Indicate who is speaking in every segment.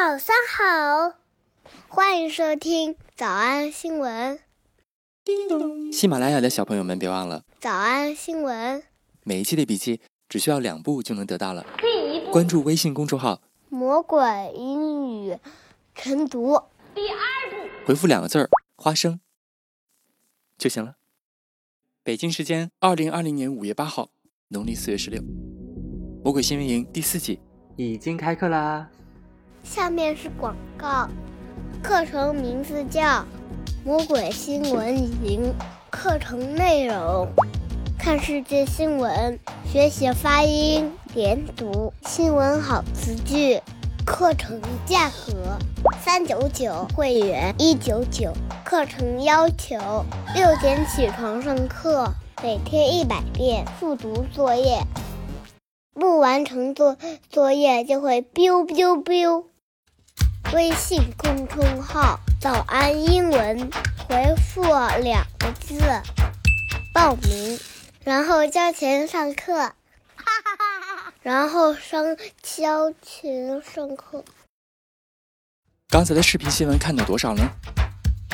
Speaker 1: 早上好，欢迎收听早安新闻。
Speaker 2: 叮咚喜马拉雅的小朋友们，别忘了
Speaker 1: 早安新闻，
Speaker 2: 每一期的笔记只需要两步就能得到了。关注微信公众号《
Speaker 1: 魔鬼英语晨读》，第二步
Speaker 2: 回复两个字儿“花生”就行了。北京时间二零二零年五月八号，农历四月十六，魔鬼新闻营第四季已经开课啦。
Speaker 1: 下面是广告，课程名字叫《魔鬼新闻营》，课程内容：看世界新闻，学习发音、连读、新闻好词句。课程价格：三九九，会员一九九。课程要求：六点起床上课，每天一百遍复读作业，不完成作作业就会 biu biu biu。微信公众号“早安英文”，回复两个字报名，然后交钱上课，哈哈哈哈然后上交钱上课。
Speaker 2: 刚才的视频新闻看到多少呢？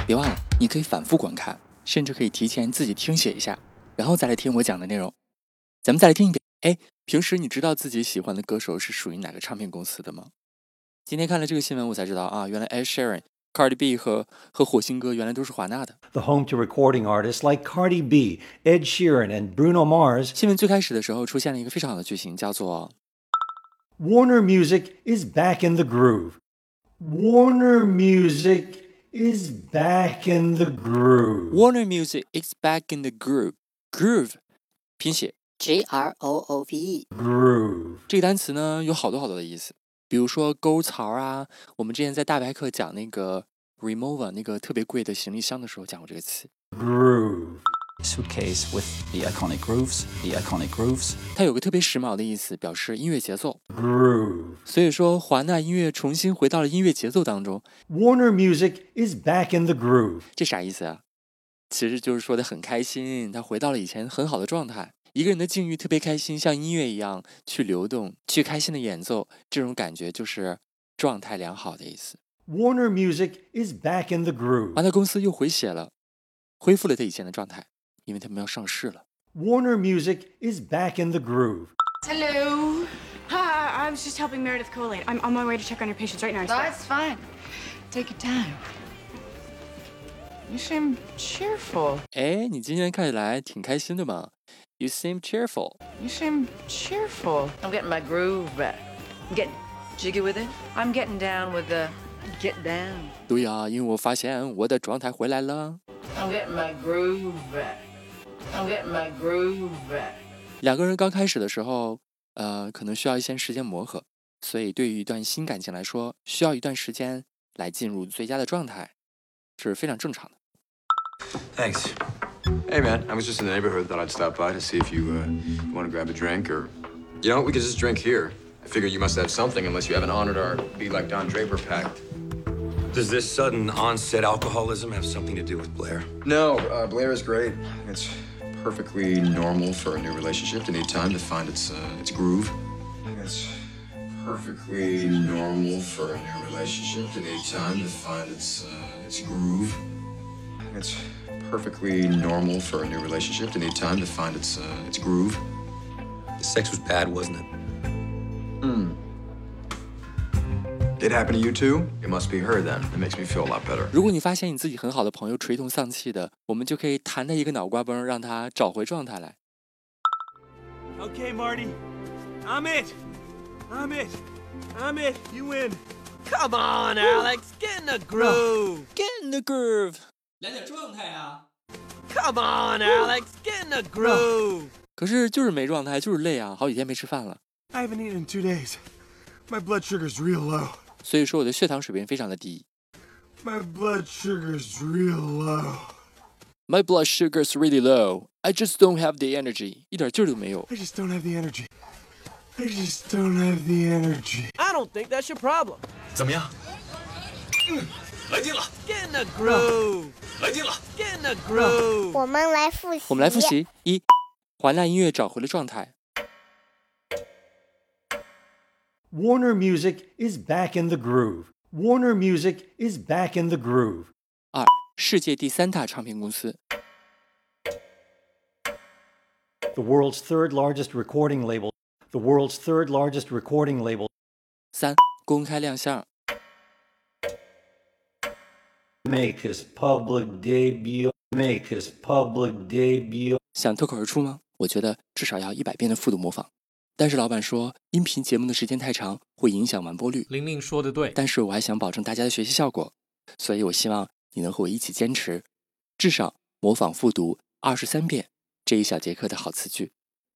Speaker 2: 别忘了，你可以反复观看，甚至可以提前自己听写一下，然后再来听我讲的内容。咱们再来听一遍。哎，平时你知道自己喜欢的歌手是属于哪个唱片公司的吗？今天看了这个新闻，我才知道啊，原来 Ed Sheeran、Cardi B 和和火星哥原来都是华纳的。
Speaker 3: The home to recording artists like Cardi B, Ed Sheeran, and Bruno Mars,
Speaker 2: 新闻最开始的时候出现了一个非常好的剧情，叫做
Speaker 3: Warner Music is back in the groove. Warner Music is back in the groove.
Speaker 2: Warner Music is back in the groove。groove 拼写
Speaker 4: G R O O V E。
Speaker 3: Groove.
Speaker 2: 这个单词呢有好多好多的意思， 比如说沟槽啊。我们之前在大白课讲那个 Remova 那个特别贵的行李箱的时候讲过这个词。
Speaker 3: Groove.
Speaker 5: suitcase with the iconic grooves, the iconic grooves.
Speaker 2: 它有个特别时髦的意思，表示音乐节奏。
Speaker 3: Groove.
Speaker 2: 所以说，华纳音乐重新回到了音乐节奏当中
Speaker 3: ，Warner Music is back in the groove.
Speaker 2: 这啥意思啊？其实就是说的很开心，他回到了以前很好的状态。一个人的境遇特别开心，像音乐一样去流动，去开心的演奏，这种感觉就是状态良好的意思。
Speaker 3: Warner Music is back in the groove.
Speaker 2: 华纳公司又回血了，恢复了他以前的状态，因为他们要上市了。
Speaker 3: Warner Music is back in the groove.
Speaker 6: Hello. Hi, I was just helping Meredith collate. I'm on my way to check on your patients right now.
Speaker 7: That's fine. Take your time. You seem cheerful.
Speaker 2: 哎，你今天看起来挺开心的嘛 ？You seem cheerful。
Speaker 7: You seem cheerful. I'm getting my groove back. I'm getting jiggy with it. I'm getting down with the get down.
Speaker 2: 对呀、因为我发现我的状态回来了。
Speaker 7: I'm getting my groove back. I'm getting my groove back.
Speaker 2: 两个人刚开始的时候，呃，可能需要一些时间磨合，所以对于一段新感情来说，需要一段时间来进入最佳的状态，这是非常正常的。
Speaker 8: Thanks. Hey, man, I was just in the neighborhood. Thought I'd stop by to see if you, uh, want to grab a drink or. You know, we could just drink here. I figure you must have something unless you haven't honored our Be Like Don Draper pact.
Speaker 9: Does this sudden onset alcoholism have something to do with Blair?
Speaker 8: No, uh, Blair is great. It's perfectly normal for a new relationship to need time to find its, uh, its groove. It's perfectly normal for a new relationship to need time to find its, uh, its groove. It's perfectly normal for a new relationship to need time to find its, uh, its groove.
Speaker 9: The sex was bad, wasn't it?
Speaker 8: It happened to you too? It must be her then. It makes me feel a lot better.
Speaker 2: 如果你发现你自己很好的朋友垂头丧气的，我们就可以弹他一个脑瓜崩，让他找回状态来。
Speaker 10: Okay, Marty. I'm it. I'm it. I'm it. You win. Come on, Alex. Get in the groove.
Speaker 2: Get in the groove， 来点状态啊！
Speaker 10: Come on, Alex. Get in the groove.
Speaker 2: 可是就是没状态，就是累啊，好几天没吃饭了，
Speaker 10: I haven't eaten in two days. My blood sugar's real low.
Speaker 2: 所以说我的血糖水平非常的低。
Speaker 10: My blood sugar's real low.
Speaker 2: My blood sugar's really low. I just don't have the energy，一点劲儿都没有。
Speaker 10: I just don't have the energy. I just don't have the energy. I don't think that's your problem.
Speaker 9: 怎么样？ 来劲了，
Speaker 10: Get in the groove.
Speaker 9: 来劲了！
Speaker 10: Get in the groove.
Speaker 1: 我们来复习。
Speaker 2: 我们来复。习：一，华纳音乐找回了状态；
Speaker 3: Warner Music is back in the groove. Warner Music is back in the groove.
Speaker 2: 二，世界第三大唱片公司。
Speaker 3: The world's third largest recording label. The world's third largest recording label.
Speaker 2: 三，公开亮相。
Speaker 3: Make his public debut. Make his public debut.
Speaker 2: 想脱口而出吗？我觉得至少要一百遍的复读模仿。但是老板说，音频节目的时间太长，会影响完播率。
Speaker 11: 玲玲说的对，
Speaker 2: 但是我还想保证大家的学习效果，所以我希望你能和我一起坚持，至少模仿复读二十三遍这一小节课的好词句。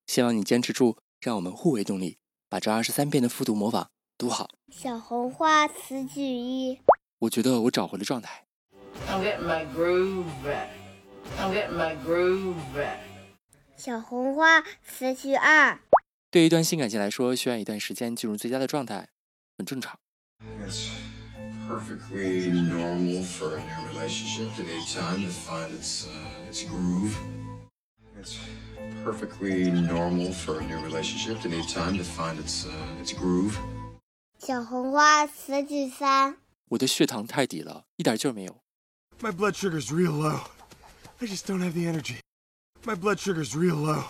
Speaker 2: 希望你坚持住，让我们互为动力，把这二十三遍的复读模仿读好。
Speaker 1: 小红花词句一，
Speaker 2: 我觉得我找回了状态。
Speaker 7: I'm getting my groove back. I'm getting my groove back.
Speaker 1: 小红花词句二，
Speaker 2: 对于一段性感情来说，需要一段时间进入最佳的状态，很正常。
Speaker 8: It's perfectly normal for a new relationship to need time to find its uh, its groove. It's perfectly normal for a new relationship to need time to find its uh, its groove.
Speaker 1: 小红花词句三，
Speaker 2: 我的血糖太低了，一点劲儿没有。
Speaker 10: My blood sugar's real low. I just don't have the energy. My blood sugar's real low.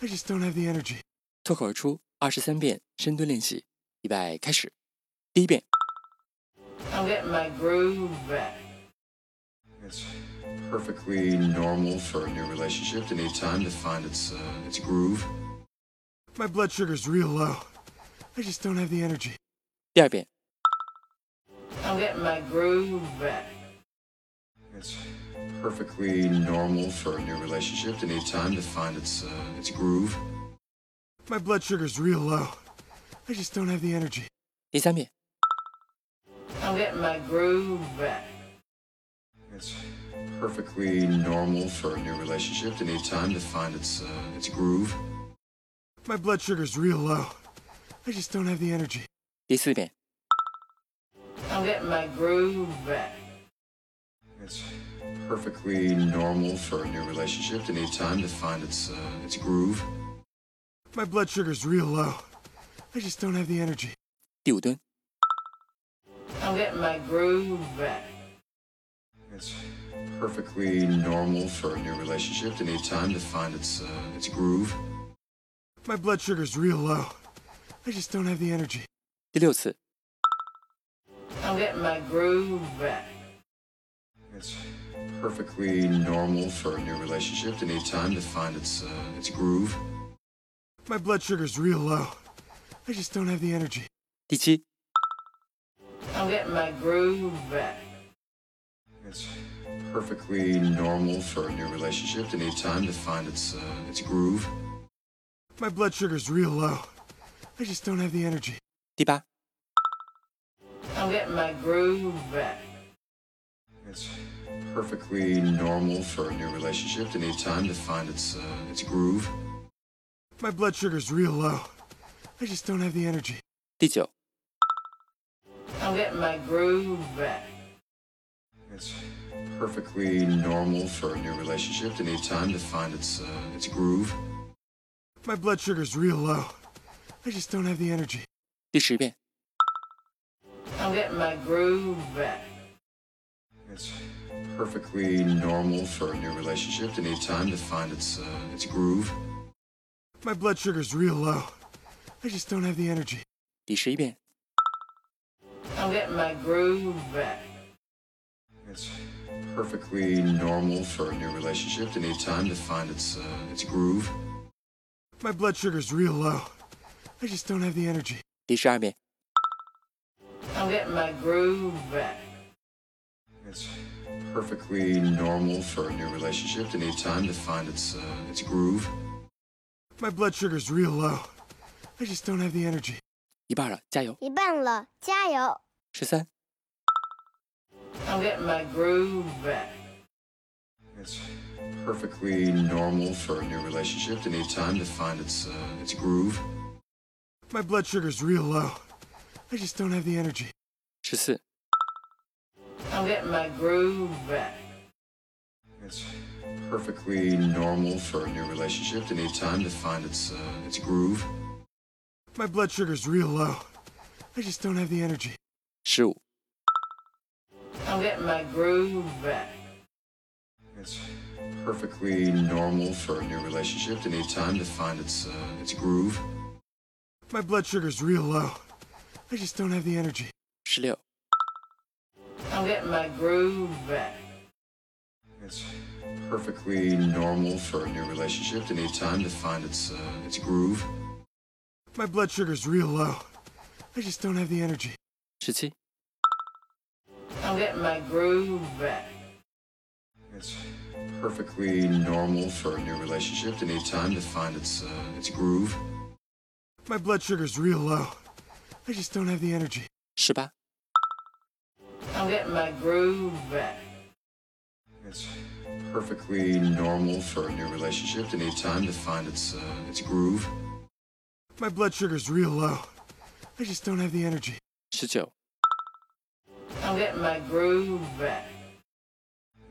Speaker 10: I just don't have the energy.
Speaker 2: 脱口而出二十三遍深蹲练习，预备开始。第一遍，
Speaker 7: I'm getting my groove back.
Speaker 8: It's perfectly normal for a new relationship to need time to find its uh, its groove.
Speaker 10: My blood sugar's real low. I just don't have the energy.
Speaker 2: 第二遍，
Speaker 7: I'm getting my groove back.
Speaker 8: It's perfectly normal for a new relationship to need time to find its uh, its groove.
Speaker 10: My blood sugar's real low. I just don't have the energy.
Speaker 2: 第三遍，
Speaker 7: I'm getting my groove back.
Speaker 8: It's perfectly normal for a new relationship to need time to find its uh, its groove.
Speaker 10: My blood sugar's real low. I just don't have the energy.
Speaker 2: 第四遍，
Speaker 7: I'm getting my groove back.
Speaker 8: It's perfectly normal for a new relationship to need time to find its uh, its groove.
Speaker 10: My blood sugar's real low. I just don't have the energy.
Speaker 2: 第五蹲，
Speaker 7: I'm getting my groove back.
Speaker 8: It's perfectly normal for a new relationship to need time to find its uh, its groove.
Speaker 10: My blood sugar's real low. I just don't have the energy.
Speaker 2: 第六次，
Speaker 7: I'm getting my groove back.
Speaker 8: It's perfectly normal for a new relationship to need time to find its uh, its groove.
Speaker 10: My blood sugar's real low. I just don't have the energy.
Speaker 2: 第七，
Speaker 7: I'm getting my groove back.
Speaker 8: It's perfectly normal for a new relationship to need time to find its uh, its groove.
Speaker 10: My blood sugar's real low. I just don't have the energy.
Speaker 2: 第八，
Speaker 7: I'm getting my groove back.
Speaker 8: It's perfectly normal for a new relationship to need time to find its uh, its groove.
Speaker 10: My blood sugar's real low. I just don't have the energy.
Speaker 2: 第九，
Speaker 7: I'm getting my groove back.
Speaker 8: It's perfectly normal for a new relationship to need time to find its uh, its groove.
Speaker 10: My blood sugar's real low. I just don't have the energy.
Speaker 2: 第十遍，
Speaker 7: I'm getting my groove back.
Speaker 8: It's perfectly normal for a new relationship to need time to find its uh, its groove.
Speaker 10: My blood sugar's real low. I just don't have the energy.
Speaker 2: 第十一遍，
Speaker 7: I'm getting my groove back.
Speaker 8: It's perfectly normal for a new relationship to need time to find its uh, its groove.
Speaker 10: My blood sugar's real low. I just don't have the energy.
Speaker 2: 第十二遍，
Speaker 7: I'm getting my groove back.
Speaker 8: It's perfectly normal for a new relationship to need time to find its uh, its groove.
Speaker 10: My blood sugar's real low. I just don't have the energy.
Speaker 2: 一半了，加油！
Speaker 1: 一半了，加油！
Speaker 2: 十三、
Speaker 7: I'm getting my groove back.
Speaker 8: It's perfectly normal for a new relationship to need time to find its uh, its groove.
Speaker 10: My blood sugar's real low. I just don't have the energy.
Speaker 2: 十四、
Speaker 7: I'm getting my groove back.
Speaker 8: It's perfectly normal for a new relationship to need time to find its uh, its groove.
Speaker 10: My blood sugar's real low. I just don't have the energy.
Speaker 2: Shoot.
Speaker 7: I'm getting my groove back.
Speaker 8: It's perfectly normal for a new relationship to need time to find its uh, its groove.
Speaker 10: My blood sugar's real low. I just don't have the energy.
Speaker 2: 十六。
Speaker 7: I'm getting my groove back.
Speaker 8: It's perfectly normal for a new relationship to need time to find its uh, its groove.
Speaker 10: My blood sugar's real low. I just don't have the energy.
Speaker 2: Shitty.
Speaker 7: I'm getting my groove back.
Speaker 8: It's perfectly normal for a new relationship to need time to find its uh, its groove.
Speaker 10: My blood sugar's real low. I just don't have the energy.
Speaker 2: 十八。
Speaker 7: I'm getting my groove back.
Speaker 8: It's perfectly normal for a new relationship to need time to find its uh, its groove.
Speaker 10: My blood sugar's real low. I just don't have the energy.
Speaker 2: 19.
Speaker 7: I'm getting my groove back.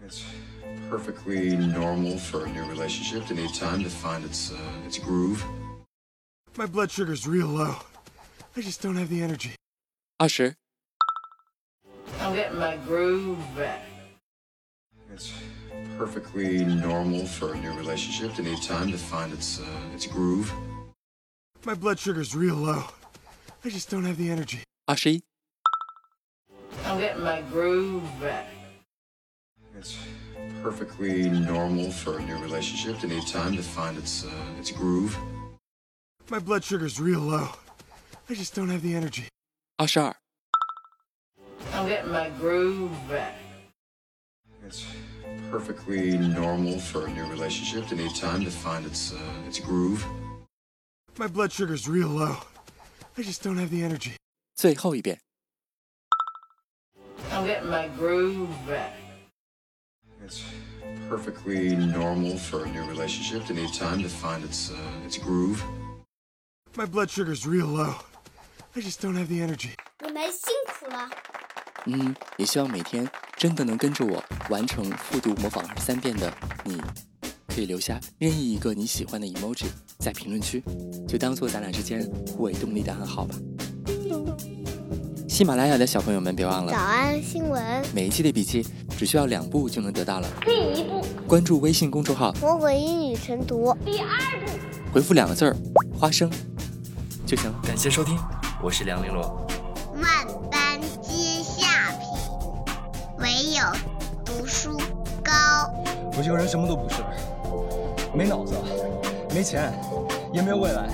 Speaker 8: It's perfectly normal for a new relationship to need time to find its uh, its groove.
Speaker 10: My blood sugar's real low. I just don't have the energy.
Speaker 2: 20.
Speaker 7: I'm getting my groove back.
Speaker 8: It's perfectly normal for a new relationship to need time to find its uh, its groove.
Speaker 10: My blood sugar's real low. I just don't have the energy.
Speaker 2: Ashi.
Speaker 7: I'm getting my groove back.
Speaker 8: It's perfectly normal for a new relationship to need time to find its uh, its groove.
Speaker 10: My blood sugar's real low. I just don't have the energy.
Speaker 2: Ashar.
Speaker 7: I'm getting my groove back.
Speaker 8: It's perfectly normal for a new relationship to need time to find its uh, its groove.
Speaker 10: My blood sugar's real low. I just don't have the energy.
Speaker 2: 最后一遍。
Speaker 7: I'm getting my groove back.
Speaker 8: It's perfectly normal for a new relationship to need time to find its uh, its groove.
Speaker 10: My blood sugar's real low. I just don't have the energy.
Speaker 1: 你们辛苦了。
Speaker 2: 嗯，也希望每天真的能跟着我完成复读模仿二十三遍的你，可以留下任意一个你喜欢的 emoji 在评论区，就当做咱俩之间互为动力的暗号吧。喜马拉雅的小朋友们，别忘了早
Speaker 1: 安新闻，
Speaker 2: 每一期的笔记只需要两步就能得到了。
Speaker 1: 第一步，
Speaker 2: 关注微信公众号，
Speaker 1: 魔鬼英语晨读。第二步，
Speaker 2: 回复两个字儿“花生”就行了。感谢收听，我是梁玲珑。
Speaker 1: 读书高。
Speaker 11: 我这个人什么都不是，没脑子，没钱，也没有未来。